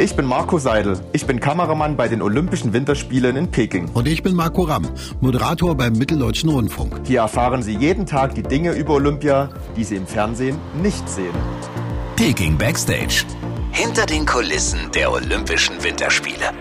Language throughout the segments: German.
Ich bin Marco Seidel. Ich bin Kameramann bei den Olympischen Winterspielen in Peking. Und ich bin Marco Ramm, Moderator beim Mitteldeutschen Rundfunk. Hier erfahren Sie jeden Tag die Dinge über Olympia, die Sie im Fernsehen nicht sehen. Peking Backstage. Hinter den Kulissen der Olympischen Winterspiele.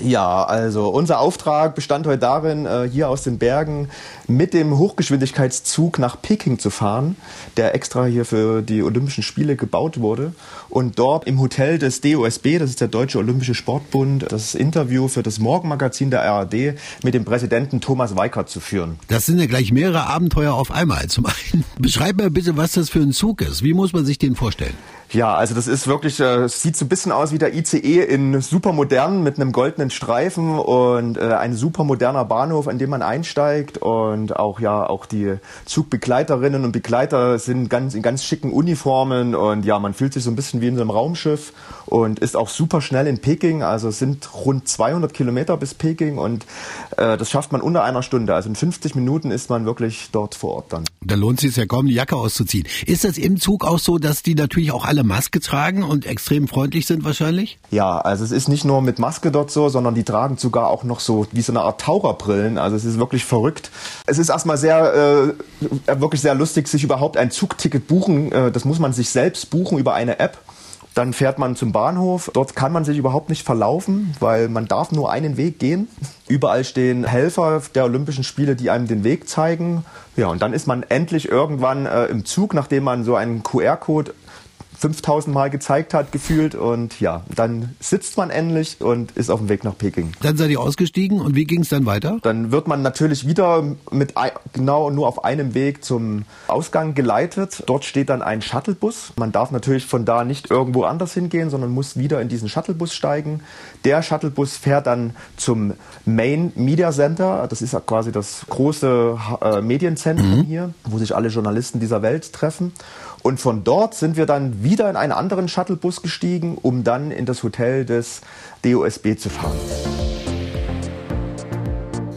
Ja, also unser Auftrag bestand heute darin, äh, hier aus den Bergen mit dem Hochgeschwindigkeitszug nach Peking zu fahren, der extra hier für die Olympischen Spiele gebaut wurde. Und dort im Hotel des DOSB, das ist der Deutsche Olympische Sportbund, das Interview für das Morgenmagazin der ARD mit dem Präsidenten Thomas Weikert zu führen. Das sind ja gleich mehrere Abenteuer auf einmal. Zum einen, beschreib mir bitte, was das für ein Zug ist. Wie muss man sich den vorstellen? Ja, also das ist wirklich, äh, sieht so ein bisschen aus wie der ICE in supermodern mit einem goldenen Streifen und äh, ein supermoderner Bahnhof, an dem man einsteigt und auch ja auch die Zugbegleiterinnen und Begleiter sind ganz in ganz schicken Uniformen und ja, man fühlt sich so ein bisschen wie in so einem Raumschiff und ist auch super schnell in Peking. Also es sind rund 200 Kilometer bis Peking und äh, das schafft man unter einer Stunde. Also in 50 Minuten ist man wirklich dort vor Ort dann. Da lohnt es sich ja kaum, die Jacke auszuziehen. Ist das im Zug auch so, dass die natürlich auch alle Maske tragen und extrem freundlich sind wahrscheinlich? Ja, also es ist nicht nur mit Maske dort so, sondern die tragen sogar auch noch so wie so eine Art Taucherbrillen. Also es ist wirklich verrückt. Es ist erstmal sehr, äh, wirklich sehr lustig, sich überhaupt ein Zugticket buchen. Äh, das muss man sich selbst buchen über eine App. Dann fährt man zum Bahnhof. Dort kann man sich überhaupt nicht verlaufen, weil man darf nur einen Weg gehen. Überall stehen Helfer der Olympischen Spiele, die einem den Weg zeigen. Ja, und dann ist man endlich irgendwann äh, im Zug, nachdem man so einen QR-Code 5000 Mal gezeigt hat, gefühlt. Und ja, dann sitzt man endlich und ist auf dem Weg nach Peking. Dann seid ihr ausgestiegen und wie ging es dann weiter? Dann wird man natürlich wieder mit genau nur auf einem Weg zum Ausgang geleitet. Dort steht dann ein Shuttlebus. Man darf natürlich von da nicht irgendwo anders hingehen, sondern muss wieder in diesen Shuttlebus steigen. Der Shuttlebus fährt dann zum Main Media Center. Das ist quasi das große äh, Medienzentrum mhm. hier, wo sich alle Journalisten dieser Welt treffen. Und von dort sind wir dann wieder in einen anderen Shuttlebus gestiegen, um dann in das Hotel des DOSB zu fahren.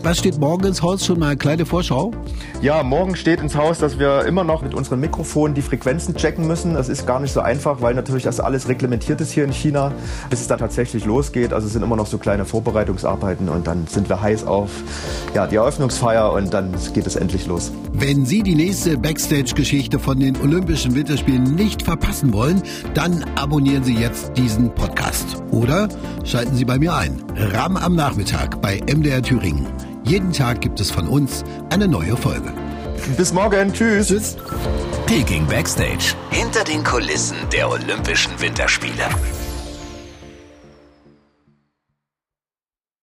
Was steht morgen ins Haus? Schon mal eine kleine Vorschau? Ja, morgen steht ins Haus, dass wir immer noch mit unseren Mikrofonen die Frequenzen checken müssen. Das ist gar nicht so einfach, weil natürlich das alles reglementiert ist hier in China, bis es dann tatsächlich losgeht. Also es sind immer noch so kleine Vorbereitungsarbeiten und dann sind wir heiß auf ja, die Eröffnungsfeier und dann geht es endlich los. Wenn Sie die nächste Backstage-Geschichte von den Olympischen Winterspielen nicht verpassen wollen, dann abonnieren Sie jetzt diesen Podcast. Oder schalten Sie bei mir ein. Ram am Nachmittag bei MDR Thüringen. Jeden Tag gibt es von uns eine neue Folge. Bis morgen. Tschüss. Tschüss. Peking Backstage. Hinter den Kulissen der Olympischen Winterspiele.